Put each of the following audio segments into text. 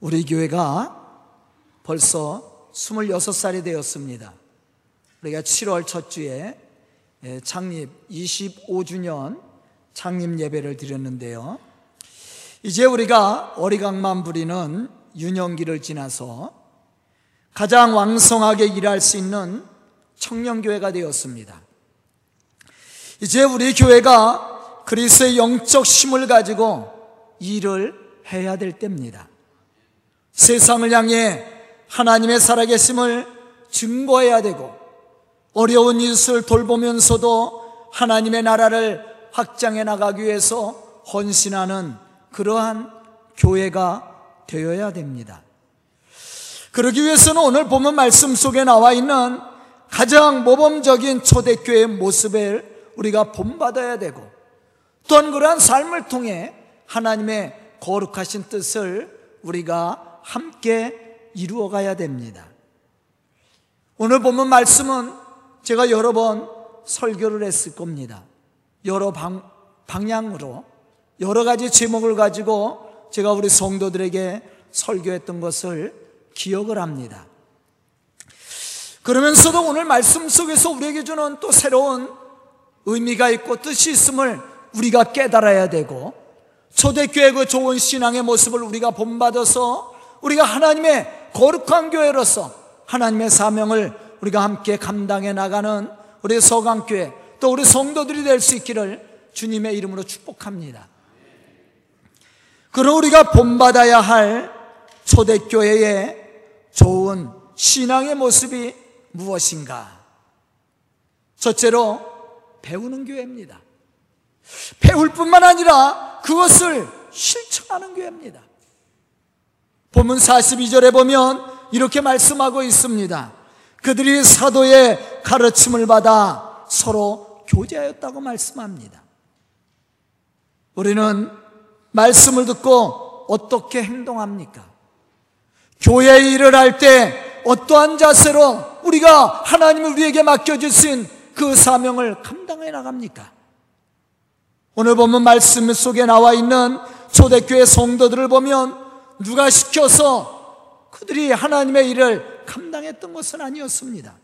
우리 교회가 벌써 26살이 되었습니다. 우리가 7월 첫 주에 예, 창립 25주년 창립 예배를 드렸는데요. 이제 우리가 어리광만 부리는 유년기를 지나서 가장 왕성하게 일할 수 있는 청년교회가 되었습니다. 이제 우리 교회가 그리스의 영적 힘을 가지고 일을 해야 될 때입니다. 세상을 향해 하나님의 살아계심을 증거해야 되고 어려운 이웃을 돌보면서도 하나님의 나라를 확장해 나가기 위해서 헌신하는 그러한 교회가 되어야 됩니다. 그러기 위해서는 오늘 보면 말씀 속에 나와 있는 가장 모범적인 초대교회의 모습을 우리가 본받아야 되고 또한 그러한 삶을 통해 하나님의 거룩하신 뜻을 우리가 함께 이루어가야 됩니다. 오늘 보면 말씀은 제가 여러 번 설교를 했을 겁니다. 여러 방, 방향으로 여러 가지 제목을 가지고 제가 우리 성도들에게 설교했던 것을 기억을 합니다. 그러면서도 오늘 말씀 속에서 우리에게 주는 또 새로운 의미가 있고 뜻이 있음을 우리가 깨달아야 되고 초대교회 그 좋은 신앙의 모습을 우리가 본받아서 우리가 하나님의 거룩한 교회로서 하나님의 사명을 우리가 함께 감당해 나가는 우리 서강교회 또 우리 성도들이 될 수 있기를 주님의 이름으로 축복합니다. 그럼 우리가 본받아야 할 초대교회의 좋은 신앙의 모습이 무엇인가? 첫째로 배우는 교회입니다. 배울 뿐만 아니라 그것을 실천하는 교회입니다. 본문 42절에 보면 이렇게 말씀하고 있습니다. 그들이 사도의 가르침을 받아 서로 교제하였다고 말씀합니다. 우리는 말씀을 듣고 어떻게 행동합니까? 교회 일을 할 때 어떠한 자세로 우리가 하나님을 우리에게 맡겨주신 그 사명을 감당해 나갑니까? 오늘 보면 말씀 속에 나와 있는 초대교회 성도들을 보면 누가 시켜서 그들이 하나님의 일을 감당했던 것은 아니었습니다.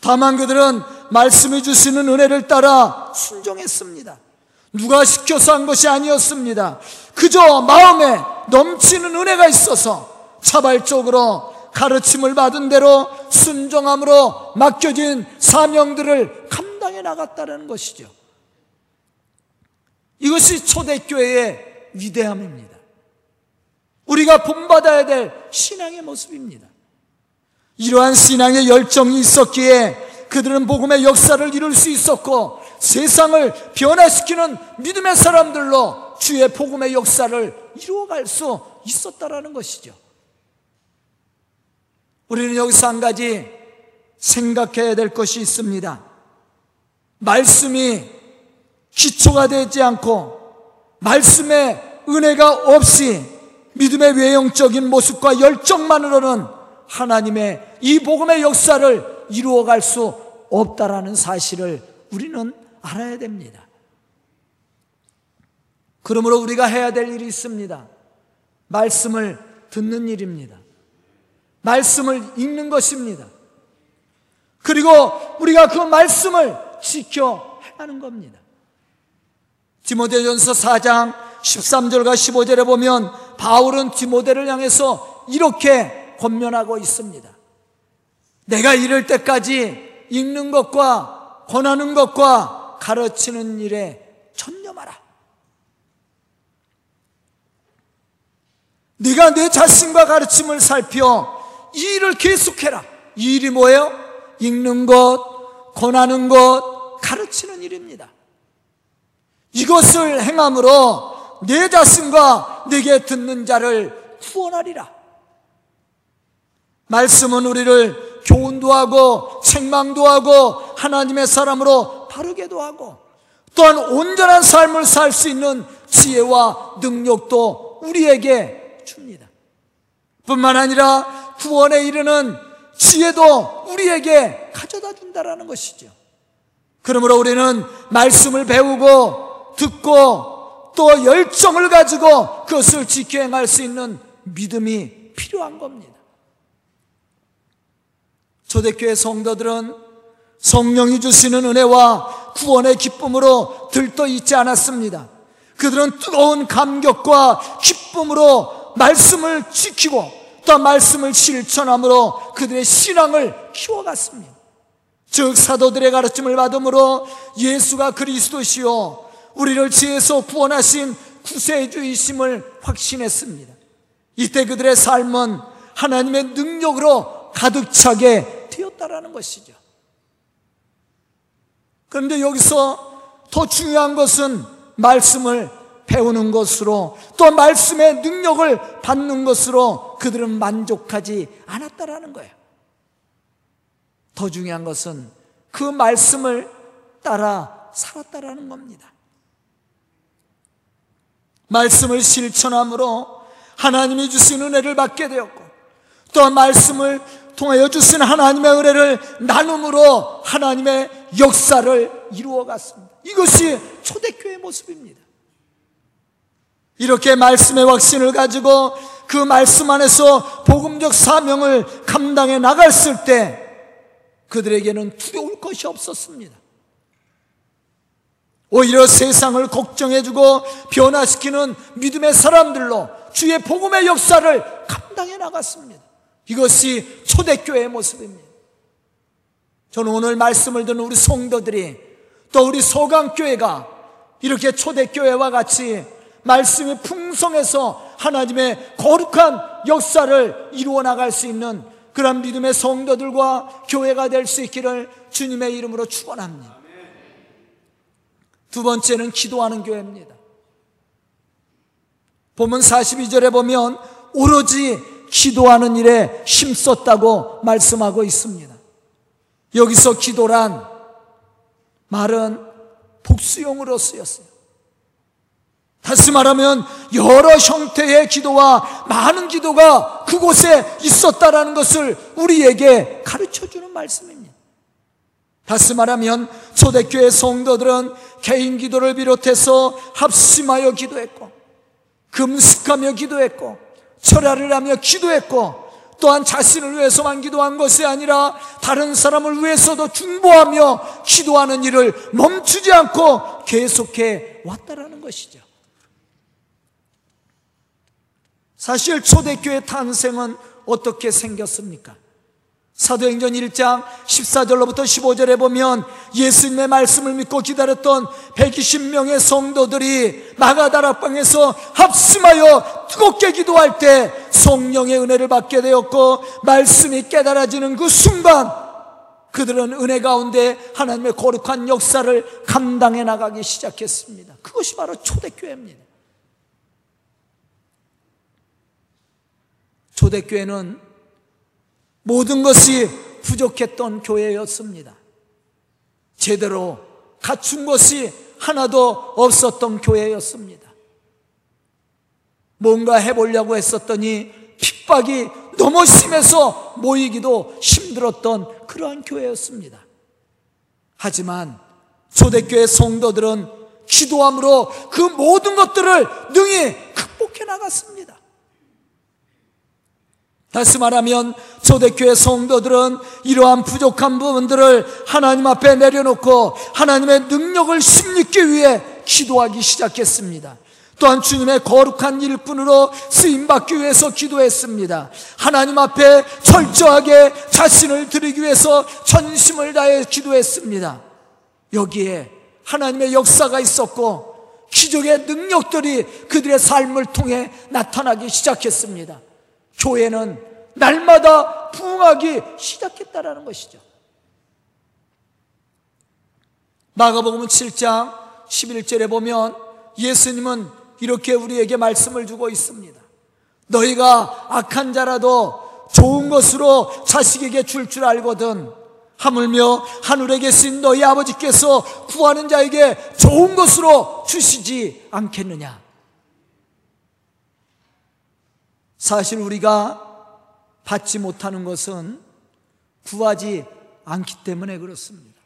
다만 그들은 말씀해 주시는 은혜를 따라 순종했습니다. 누가 시켜서 한 것이 아니었습니다. 그저 마음에 넘치는 은혜가 있어서 자발적으로 가르침을 받은 대로 순종함으로 맡겨진 사명들을 감당해 나갔다는 것이죠. 이것이 초대교회의 위대함입니다. 우리가 본받아야 될 신앙의 모습입니다. 이러한 신앙의 열정이 있었기에 그들은 복음의 역사를 이룰 수 있었고 세상을 변화시키는 믿음의 사람들로 주의 복음의 역사를 이루어갈 수 있었다라는 것이죠. 우리는 여기서 한 가지 생각해야 될 것이 있습니다. 말씀이 기초가 되지 않고 말씀의 은혜가 없이 믿음의 외형적인 모습과 열정만으로는 하나님의 이 복음의 역사를 이루어갈 수 없다라는 사실을 우리는 알아야 됩니다. 그러므로 우리가 해야 될 일이 있습니다. 말씀을 듣는 일입니다. 말씀을 읽는 것입니다. 그리고 우리가 그 말씀을 지켜 행하는 겁니다. 디모데전서 4장 13절과 15절에 보면 바울은 디모데를 향해서 이렇게 권면하고 있습니다. 내가 이럴 때까지 읽는 것과 권하는 것과 가르치는 일에 전념하라. 네가 내 자신과 가르침을 살펴 이 일을 계속해라. 이 일이 뭐예요? 읽는 것, 권하는 것, 가르치는 일입니다. 이것을 행함으로 내 자신과 내게 듣는 자를 구원하리라. 말씀은 우리를 교훈도 하고 책망도 하고 하나님의 사람으로 바르게도 하고 또한 온전한 삶을 살 수 있는 지혜와 능력도 우리에게 줍니다. 뿐만 아니라 구원에 이르는 지혜도 우리에게 가져다 준다라는 것이죠. 그러므로 우리는 말씀을 배우고 듣고 또 열정을 가지고 그것을 지켜 행할 수 있는 믿음이 필요한 겁니다. 초대교회 성도들은 성령이 주시는 은혜와 구원의 기쁨으로 들떠 있지 않았습니다. 그들은 뜨거운 감격과 기쁨으로 말씀을 지키고 또 말씀을 실천함으로 그들의 신앙을 키워갔습니다. 즉 사도들의 가르침을 받음으로 예수가 그리스도시요 우리를 지에서 구원하신 구세주이심을 확신했습니다. 이때 그들의 삶은 하나님의 능력으로 가득 차게 되었다라는 것이죠. 그런데 여기서 더 중요한 것은 말씀을 배우는 것으로 또 말씀의 능력을 받는 것으로 그들은 만족하지 않았다라는 거예요. 더 중요한 것은 그 말씀을 따라 살았다라는 겁니다. 말씀을 실천함으로 하나님이 주신 은혜를 받게 되었고 또 말씀을 통하여 주신 하나님의 은혜를 나눔으로 하나님의 역사를 이루어 갔습니다. 이것이 초대교회 모습입니다. 이렇게 말씀의 확신을 가지고 그 말씀 안에서 복음적 사명을 감당해 나갔을 때 그들에게는 두려울 것이 없었습니다. 오히려 세상을 걱정해주고 변화시키는 믿음의 사람들로 주의 복음의 역사를 감당해 나갔습니다. 이것이 초대교회의 모습입니다. 저는 오늘 말씀을 듣는 우리 성도들이 또 우리 소강교회가 이렇게 초대교회와 같이 말씀이 풍성해서 하나님의 거룩한 역사를 이루어 나갈 수 있는 그런 믿음의 성도들과 교회가 될 수 있기를 주님의 이름으로 축원합니다. 두 번째는 기도하는 교회입니다. 보면 42절에 보면 오로지 기도하는 일에 힘썼다고 말씀하고 있습니다. 여기서 기도란 말은 복수용으로 쓰였어요. 다시 말하면 여러 형태의 기도와 많은 기도가 그곳에 있었다라는 것을 우리에게 가르쳐 주는 말씀입니다. 다시 말하면 초대교회 성도들은 개인 기도를 비롯해서 합심하여 기도했고 금식하며 기도했고 철야를 하며 기도했고 또한 자신을 위해서만 기도한 것이 아니라 다른 사람을 위해서도 중보하며 기도하는 일을 멈추지 않고 계속해 왔다라는 것이죠. 사실 초대교회 탄생은 어떻게 생겼습니까? 사도행전 1장 14절로부터 15절에 보면 예수님의 말씀을 믿고 기다렸던 120명의 성도들이 마가다락방에서 합심하여 뜨겁게 기도할 때 성령의 은혜를 받게 되었고 말씀이 깨달아지는 그 순간 그들은 은혜 가운데 하나님의 거룩한 역사를 감당해 나가기 시작했습니다. 그것이 바로 초대교회입니다. 초대교회는 모든 것이 부족했던 교회였습니다. 제대로 갖춘 것이 하나도 없었던 교회였습니다. 뭔가 해보려고 했었더니 핍박이 너무 심해서 모이기도 힘들었던 그러한 교회였습니다. 하지만 초대교회 성도들은 기도함으로 그 모든 것들을 능히 극복해 나갔습니다. 다시 말하면 초대교회 성도들은 이러한 부족한 부분들을 하나님 앞에 내려놓고 하나님의 능력을 힘입기 위해 기도하기 시작했습니다. 또한 주님의 거룩한 일꾼으로 쓰임받기 위해서 기도했습니다. 하나님 앞에 철저하게 자신을 드리기 위해서 전심을 다해 기도했습니다. 여기에 하나님의 역사가 있었고 기적의 능력들이 그들의 삶을 통해 나타나기 시작했습니다. 교회는 날마다 부흥하기 시작했다라는 것이죠. 마가복음 7장 11절에 보면 예수님은 이렇게 우리에게 말씀을 주고 있습니다. 너희가 악한 자라도 좋은 것으로 자식에게 줄줄 줄 알거든 하물며 하늘에 계신 너희 아버지께서 구하는 자에게 좋은 것으로 주시지 않겠느냐. 사실 우리가 받지 못하는 것은 구하지 않기 때문에 그렇습니다.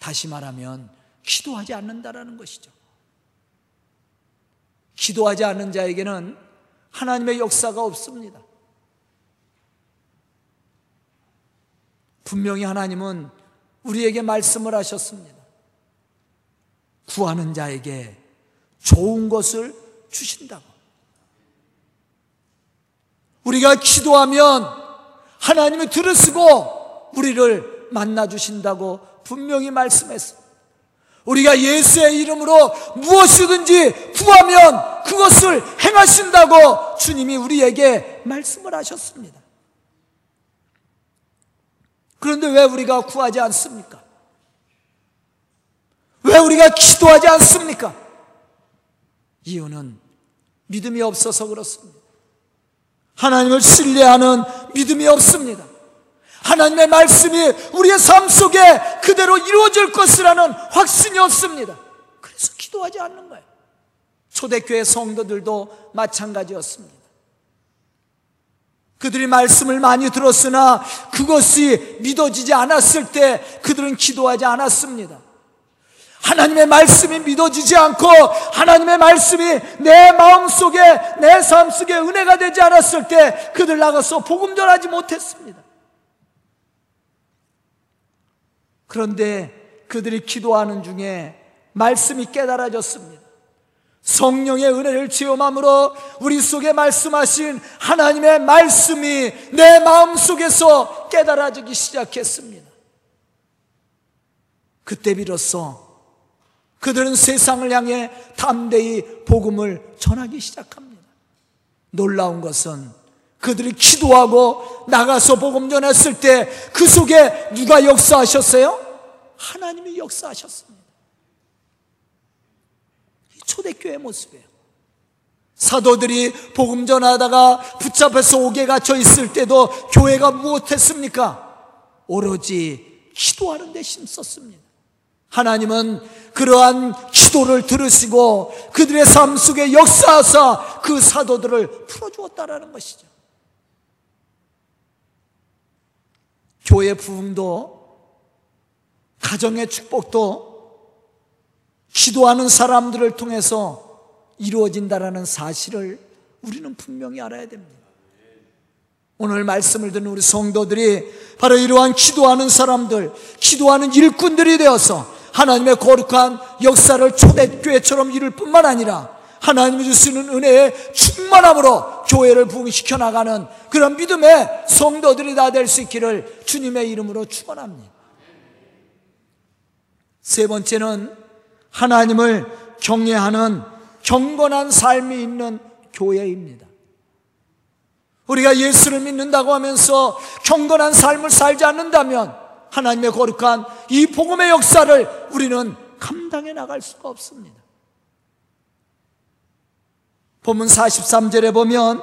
다시 말하면 기도하지 않는다라는 것이죠. 기도하지 않는 자에게는 하나님의 역사가 없습니다. 분명히 하나님은 우리에게 말씀을 하셨습니다. 구하는 자에게 좋은 것을 주신다고. 우리가 기도하면 하나님이 들으시고 우리를 만나 주신다고 분명히 말씀했습니다. 우리가 예수의 이름으로 무엇이든지 구하면 그것을 행하신다고 주님이 우리에게 말씀을 하셨습니다. 그런데 왜 우리가 구하지 않습니까? 왜 우리가 기도하지 않습니까? 이유는 믿음이 없어서 그렇습니다. 하나님을 신뢰하는 믿음이 없습니다. 하나님의 말씀이 우리의 삶 속에 그대로 이루어질 것이라는 확신이 없습니다. 그래서 기도하지 않는 거예요. 초대교회 성도들도 마찬가지였습니다. 그들이 말씀을 많이 들었으나 그것이 믿어지지 않았을 때 그들은 기도하지 않았습니다. 하나님의 말씀이 믿어지지 않고 하나님의 말씀이 내 마음 속에 내 삶 속에 은혜가 되지 않았을 때 그들 나가서 복음 전하지 못했습니다. 그런데 그들이 기도하는 중에 말씀이 깨달아졌습니다. 성령의 은혜를 체험함으로 우리 속에 말씀하신 하나님의 말씀이 내 마음 속에서 깨달아지기 시작했습니다. 그때 비로소 그들은 세상을 향해 담대히 복음을 전하기 시작합니다. 놀라운 것은 그들이 기도하고 나가서 복음 전했을 때 그 속에 누가 역사하셨어요? 하나님이 역사하셨습니다. 초대교회 모습이에요. 사도들이 복음 전하다가 붙잡혀서 옥에 갇혀 있을 때도 교회가 무엇했습니까? 오로지 기도하는 데 힘썼습니다. 하나님은 그러한 기도를 들으시고 그들의 삶 속에 역사하사 그 사도들을 풀어주었다라는 것이죠. 교회 부흥도 가정의 축복도 기도하는 사람들을 통해서 이루어진다라는 사실을 우리는 분명히 알아야 됩니다. 오늘 말씀을 듣는 우리 성도들이 바로 이러한 기도하는 사람들, 기도하는 일꾼들이 되어서 하나님의 거룩한 역사를 초대교회처럼 이룰 뿐만 아니라 하나님이 주시는 은혜의 충만함으로 교회를 부흥시켜 나가는 그런 믿음의 성도들이 다 될 수 있기를 주님의 이름으로 축원합니다. 세 번째는 하나님을 경외하는 경건한 삶이 있는 교회입니다. 우리가 예수를 믿는다고 하면서 경건한 삶을 살지 않는다면 하나님의 거룩한 이 복음의 역사를 우리는 감당해 나갈 수가 없습니다. 본문 43절에 보면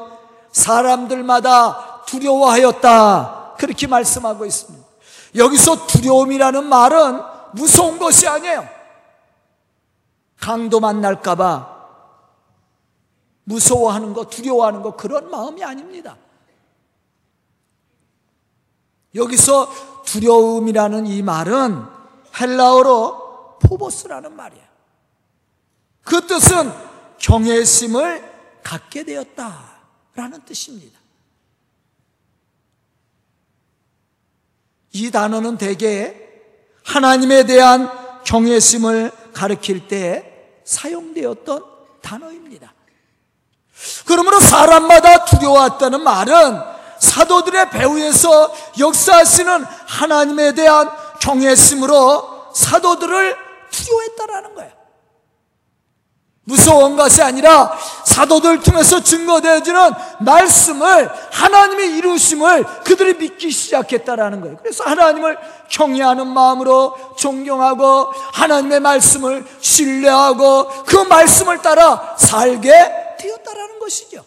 사람들마다 두려워하였다. 그렇게 말씀하고 있습니다. 여기서 두려움이라는 말은 무서운 것이 아니에요. 강도 만날까봐 무서워하는 거, 두려워하는 거, 그런 마음이 아닙니다. 여기서 두려움이라는 이 말은 헬라어로 포보스라는 말이에요. 그 뜻은 경외심을 갖게 되었다라는 뜻입니다. 이 단어는 대개 하나님에 대한 경외심을 가리킬 때 사용되었던 단어입니다. 그러므로 사람마다 두려웠다는 말은 사도들의 배후에서 역사하시는 하나님에 대한 경외심으로 사도들을 두려워했다라는 거예요. 무서운 것이 아니라 사도들 통해서 증거되어지는 말씀을 하나님의 이루심을 그들이 믿기 시작했다라는 거예요. 그래서 하나님을 경외하는 마음으로 존경하고 하나님의 말씀을 신뢰하고 그 말씀을 따라 살게 되었다라는 것이죠.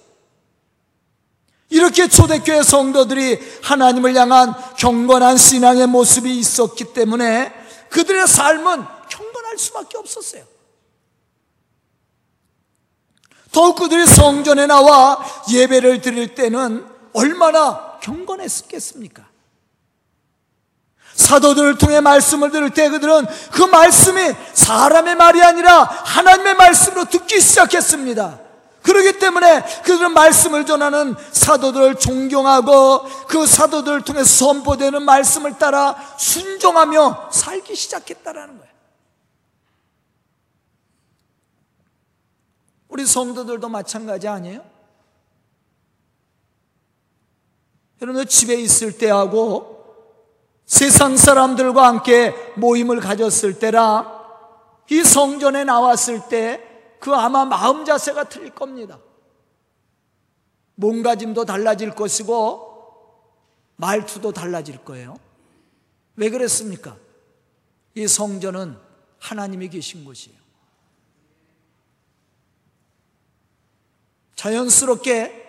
이렇게 초대교회 성도들이 하나님을 향한 경건한 신앙의 모습이 있었기 때문에 그들의 삶은 경건할 수밖에 없었어요. 더욱 그들이 성전에 나와 예배를 드릴 때는 얼마나 경건했겠습니까? 사도들을 통해 말씀을 들을 때 그들은 그 말씀이 사람의 말이 아니라 하나님의 말씀으로 듣기 시작했습니다. 그렇기 때문에 그들은 말씀을 전하는 사도들을 존경하고 그 사도들을 통해 선포되는 말씀을 따라 순종하며 살기 시작했다라는 거예요. 우리 성도들도 마찬가지 아니에요? 여러분 집에 있을 때하고 세상 사람들과 함께 모임을 가졌을 때라 이 성전에 나왔을 때 그 아마 마음 자세가 틀릴 겁니다. 몸가짐도 달라질 것이고 말투도 달라질 거예요. 왜 그랬습니까? 이 성전은 하나님이 계신 곳이에요. 자연스럽게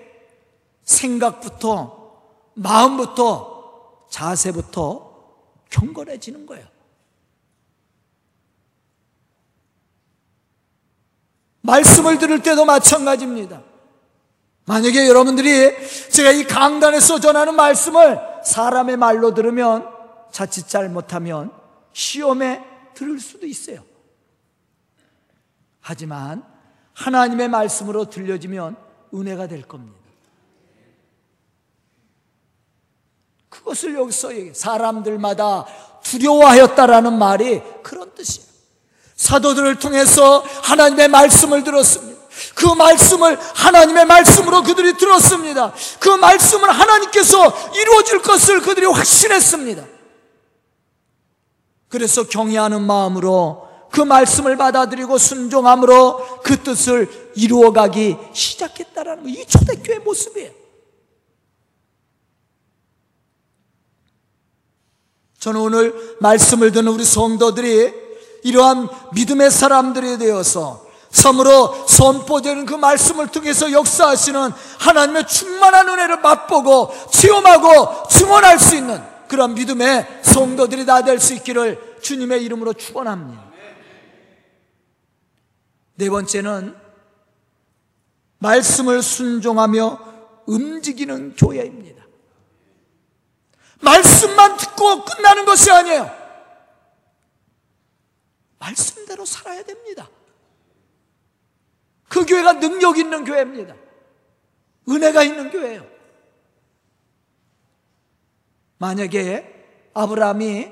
생각부터 마음부터 자세부터 경건해지는 거예요. 말씀을 들을 때도 마찬가지입니다. 만약에 여러분들이 제가 이 강단에서 전하는 말씀을 사람의 말로 들으면 자칫 잘못하면 시험에 들을 수도 있어요. 하지만 하나님의 말씀으로 들려지면 은혜가 될 겁니다. 그것을 여기서 사람들마다 두려워하였다라는 말이 그런 뜻이에요. 사도들을 통해서 하나님의 말씀을 들었습니다. 그 말씀을 하나님의 말씀으로 그들이 들었습니다. 그 말씀을 하나님께서 이루어질 것을 그들이 확신했습니다. 그래서 경외하는 마음으로 그 말씀을 받아들이고 순종함으로 그 뜻을 이루어가기 시작했다라는 이 초대교회 모습이에요. 저는 오늘 말씀을 듣는 우리 성도들이 이러한 믿음의 사람들이 되어서 섬으로 선포되는 그 말씀을 통해서 역사하시는 하나님의 충만한 은혜를 맛보고 체험하고 증언할 수 있는 그런 믿음의 성도들이 다 될 수 있기를 주님의 이름으로 축원합니다. 네 번째는 말씀을 순종하며 움직이는 교회입니다. 말씀만 듣고 끝나는 것이 아니에요. 말씀대로 살아야 됩니다. 그 교회가 능력 있는 교회입니다. 은혜가 있는 교회예요. 만약에 아브라함이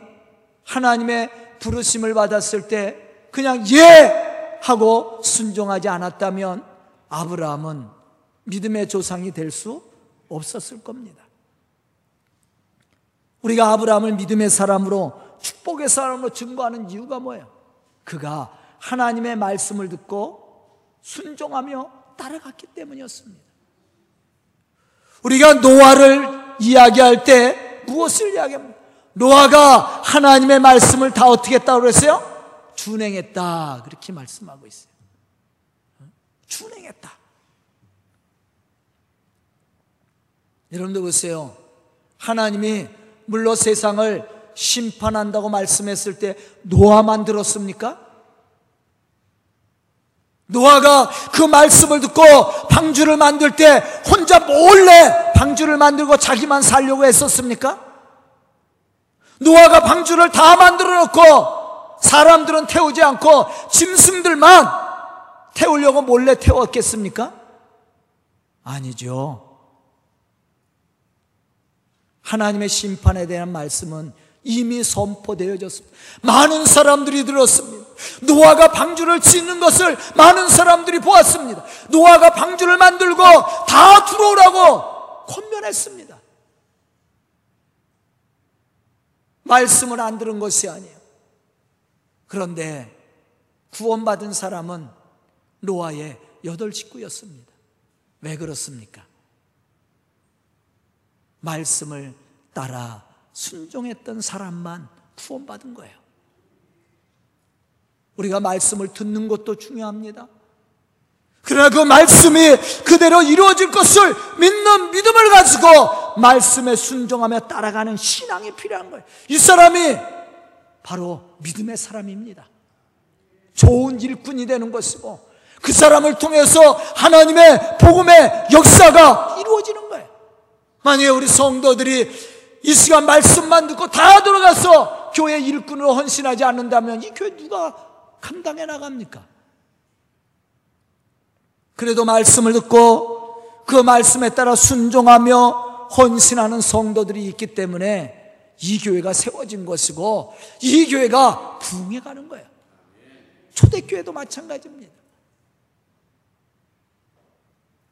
하나님의 부르심을 받았을 때 그냥 예 하고 순종하지 않았다면 아브라함은 믿음의 조상이 될 수 없었을 겁니다. 우리가 아브라함을 믿음의 사람으로 축복의 사람으로 증거하는 이유가 뭐예요? 그가 하나님의 말씀을 듣고 순종하며 따라갔기 때문이었습니다. 우리가 노아를 이야기할 때 무엇을 이야기합니까? 노아가 하나님의 말씀을 다 어떻게 했다고 그랬어요? 준행했다. 그렇게 말씀하고 있어요. 준행했다. 여러분들 보세요. 하나님이 물로 세상을 심판한다고 말씀했을 때 노아만 들었습니까? 노아가 그 말씀을 듣고 방주를 만들 때 혼자 몰래 방주를 만들고 자기만 살려고 했었습니까? 노아가 방주를 다 만들어 놓고 사람들은 태우지 않고 짐승들만 태우려고 몰래 태웠겠습니까? 아니죠. 하나님의 심판에 대한 말씀은 이미 선포되어졌습니다. 많은 사람들이 들었습니다. 노아가 방주를 짓는 것을 많은 사람들이 보았습니다. 노아가 방주를 만들고 다 들어오라고 권면했습니다. 말씀을 안 들은 것이 아니에요. 그런데 구원받은 사람은 노아의 여덟 식구였습니다. 왜 그렇습니까? 말씀을 따라 순종했던 사람만 구원받은 거예요. 우리가 말씀을 듣는 것도 중요합니다. 그러나 그 말씀이 그대로 이루어질 것을 믿는 믿음을 가지고 말씀에 순종하며 따라가는 신앙이 필요한 거예요. 이 사람이 바로 믿음의 사람입니다. 좋은 일꾼이 되는 것이고 그 사람을 통해서 하나님의 복음의 역사가 이루어지는 거예요. 만약에 우리 성도들이 이 시간 말씀만 듣고 다 들어가서 교회 일꾼으로 헌신하지 않는다면 이 교회 누가 감당해 나갑니까? 그래도 말씀을 듣고 그 말씀에 따라 순종하며 헌신하는 성도들이 있기 때문에 이 교회가 세워진 것이고 이 교회가 부흥해 가는 거예요. 초대교회도 마찬가지입니다.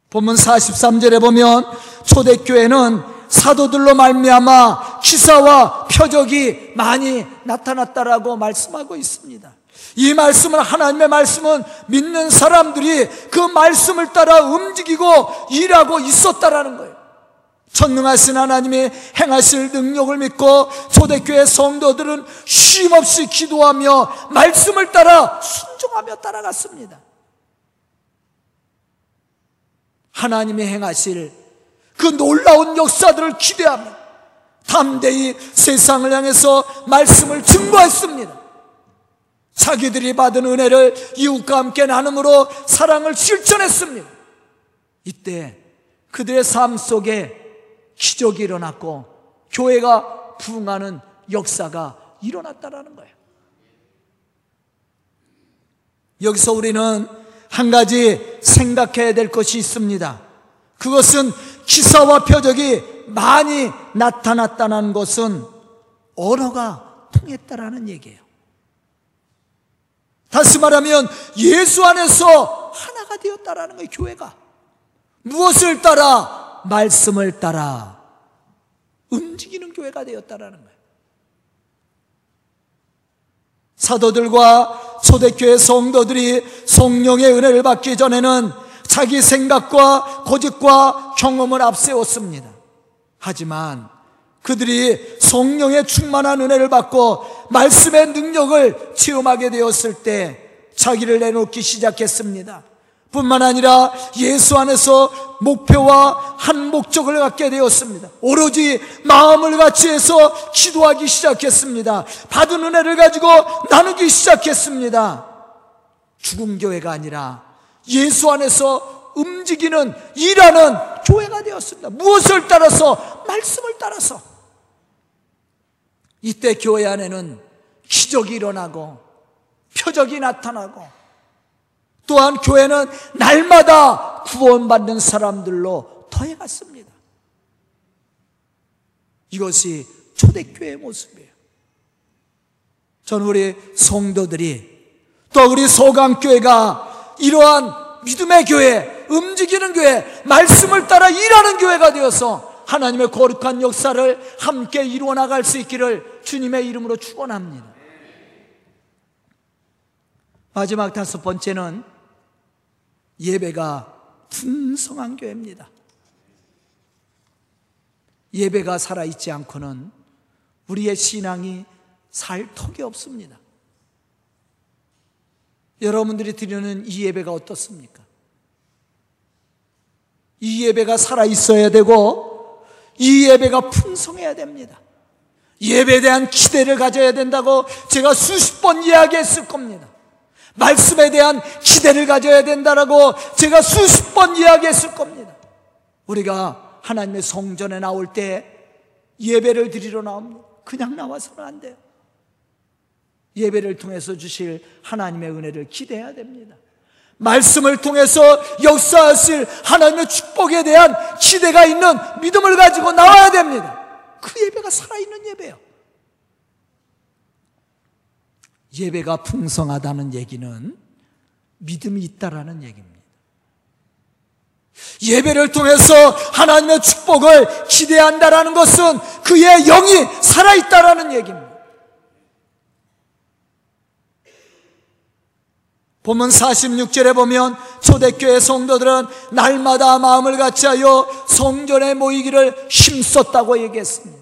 본문 43절에 보면 초대교회는 사도들로 말미암아 기사와 표적이 많이 나타났다라고 말씀하고 있습니다. 이 말씀은 하나님의 말씀은 믿는 사람들이 그 말씀을 따라 움직이고 일하고 있었다라는 거예요. 전능하신 하나님이 행하실 능력을 믿고 초대교회 성도들은 쉼없이 기도하며 말씀을 따라 순종하며 따라갔습니다. 하나님이 행하실 그 놀라운 역사들을 기대하며 담대히 세상을 향해서 말씀을 증거했습니다. 자기들이 받은 은혜를 이웃과 함께 나눔으로 사랑을 실천했습니다. 이때 그들의 삶 속에 기적이 일어났고 교회가 부흥하는 역사가 일어났다라는 거예요. 여기서 우리는 한 가지 생각해야 될 것이 있습니다. 그것은 기사와 표적이 많이 나타났다는 것은 언어가 통했다라는 얘기예요. 다시 말하면 예수 안에서 하나가 되었다라는 거예요, 교회가. 무엇을 따라? 말씀을 따라 움직이는 교회가 되었다라는 거예요. 사도들과 초대교회 성도들이 성령의 은혜를 받기 전에는 자기 생각과 고집과 경험을 앞세웠습니다. 하지만 그들이 성령의 충만한 은혜를 받고 말씀의 능력을 체험하게 되었을 때 자기를 내놓기 시작했습니다. 뿐만 아니라 예수 안에서 목표와 한 목적을 갖게 되었습니다. 오로지 마음을 같이 해서 기도하기 시작했습니다. 받은 은혜를 가지고 나누기 시작했습니다. 죽은 교회가 아니라 예수 안에서 움직이는 일하는 교회가 되었습니다. 무엇을 따라서? 말씀을 따라서. 이때 교회 안에는 기적이 일어나고 표적이 나타나고 또한 교회는 날마다 구원받는 사람들로 더해갔습니다. 이것이 초대교회의 모습이에요. 저는 우리 성도들이 또 우리 소강교회가 이러한 믿음의 교회, 움직이는 교회, 말씀을 따라 일하는 교회가 되어서 하나님의 거룩한 역사를 함께 이루어 나갈 수 있기를 주님의 이름으로 축원합니다. 마지막 다섯 번째는 예배가 풍성한 교회입니다. 예배가 살아있지 않고는 우리의 신앙이 살 턱이 없습니다. 여러분들이 드리는 이 예배가 어떻습니까? 이 예배가 살아 있어야 되고, 이 예배가 풍성해야 됩니다. 예배에 대한 기대를 가져야 된다고 제가 수십 번 이야기했을 겁니다. 말씀에 대한 기대를 가져야 된다라고 제가 수십 번 이야기했을 겁니다. 우리가 하나님의 성전에 나올 때 예배를 드리러 나옵니다. 그냥 나와서는 안 돼요. 예배를 통해서 주실 하나님의 은혜를 기대해야 됩니다. 말씀을 통해서 역사하실 하나님의 축복에 대한 기대가 있는 믿음을 가지고 나와야 됩니다. 그 예배가 살아있는 예배예요. 예배가 풍성하다는 얘기는 믿음이 있다라는 얘기입니다. 예배를 통해서 하나님의 축복을 기대한다라는 것은 그의 영이 살아있다라는 얘기입니다. 보면 46절에 보면 초대교회 성도들은 날마다 마음을 같이하여 성전에 모이기를 힘썼다고 얘기했습니다.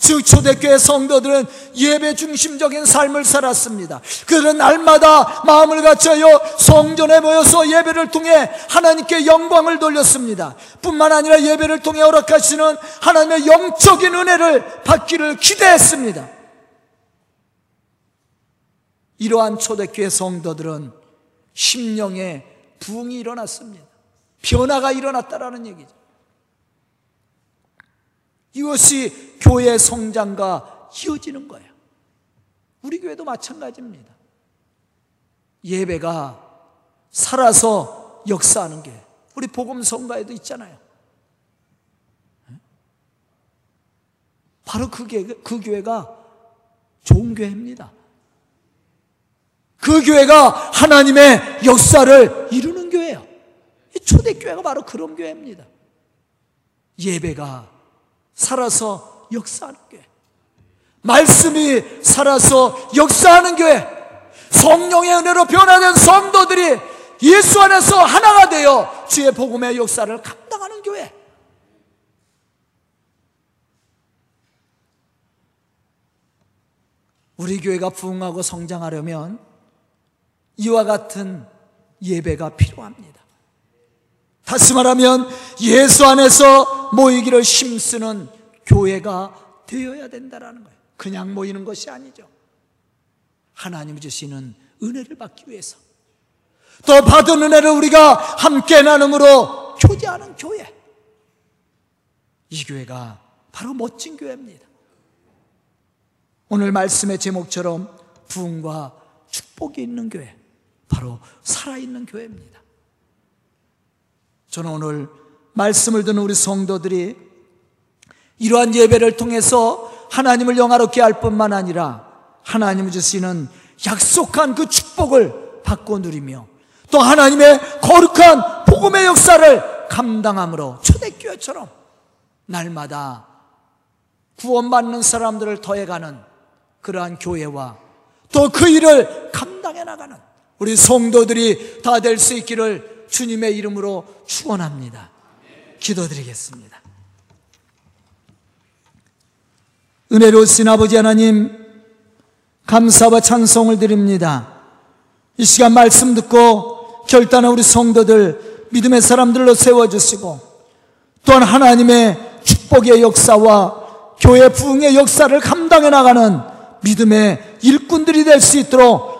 즉 초대교회 성도들은 예배 중심적인 삶을 살았습니다. 그들은 날마다 마음을 갖춰요 성전에 모여서 예배를 통해 하나님께 영광을 돌렸습니다. 뿐만 아니라 예배를 통해 허락하시는 하나님의 영적인 은혜를 받기를 기대했습니다. 이러한 초대교회 성도들은 심령의 부흥이 일어났습니다. 변화가 일어났다라는 얘기죠. 이것이 교회 성장과 이어지는 거예요. 우리 교회도 마찬가지입니다. 예배가 살아서 역사하는 게 우리 복음 성가에도 있잖아요. 바로 그, 교회, 그 교회가 좋은 교회입니다. 그 교회가 하나님의 역사를 이루는 교회예요. 초대교회가 바로 그런 교회입니다. 예배가 살아서 역사하는 교회. 말씀이 살아서 역사하는 교회. 성령의 은혜로 변화된 성도들이 예수 안에서 하나가 되어 주의 복음의 역사를 감당하는 교회. 우리 교회가 부흥하고 성장하려면 이와 같은 예배가 필요합니다. 다시 말하면 예수 안에서 모이기를 힘쓰는 교회가 되어야 된다는 거예요. 그냥 모이는 것이 아니죠. 하나님 주시는 은혜를 받기 위해서 또 받은 은혜를 우리가 함께 나눔으로 교제하는 교회. 이 교회가 바로 멋진 교회입니다. 오늘 말씀의 제목처럼 부흥과 축복이 있는 교회, 바로 살아있는 교회입니다. 저는 오늘 말씀을 듣는 우리 성도들이 이러한 예배를 통해서 하나님을 영화롭게 할 뿐만 아니라 하나님 주시는 약속한 그 축복을 받고 누리며 또 하나님의 거룩한 복음의 역사를 감당함으로 초대교회처럼 날마다 구원받는 사람들을 더해가는 그러한 교회와 또 그 일을 감당해 나가는 우리 성도들이 다 될 수 있기를 주님의 이름으로 축원합니다. 기도드리겠습니다. 은혜로우신 아버지 하나님 감사와 찬송을 드립니다. 이 시간 말씀 듣고 결단한 우리 성도들 믿음의 사람들로 세워주시고 또한 하나님의 축복의 역사와 교회 부흥의 역사를 감당해 나가는 믿음의 일꾼들이 될 수 있도록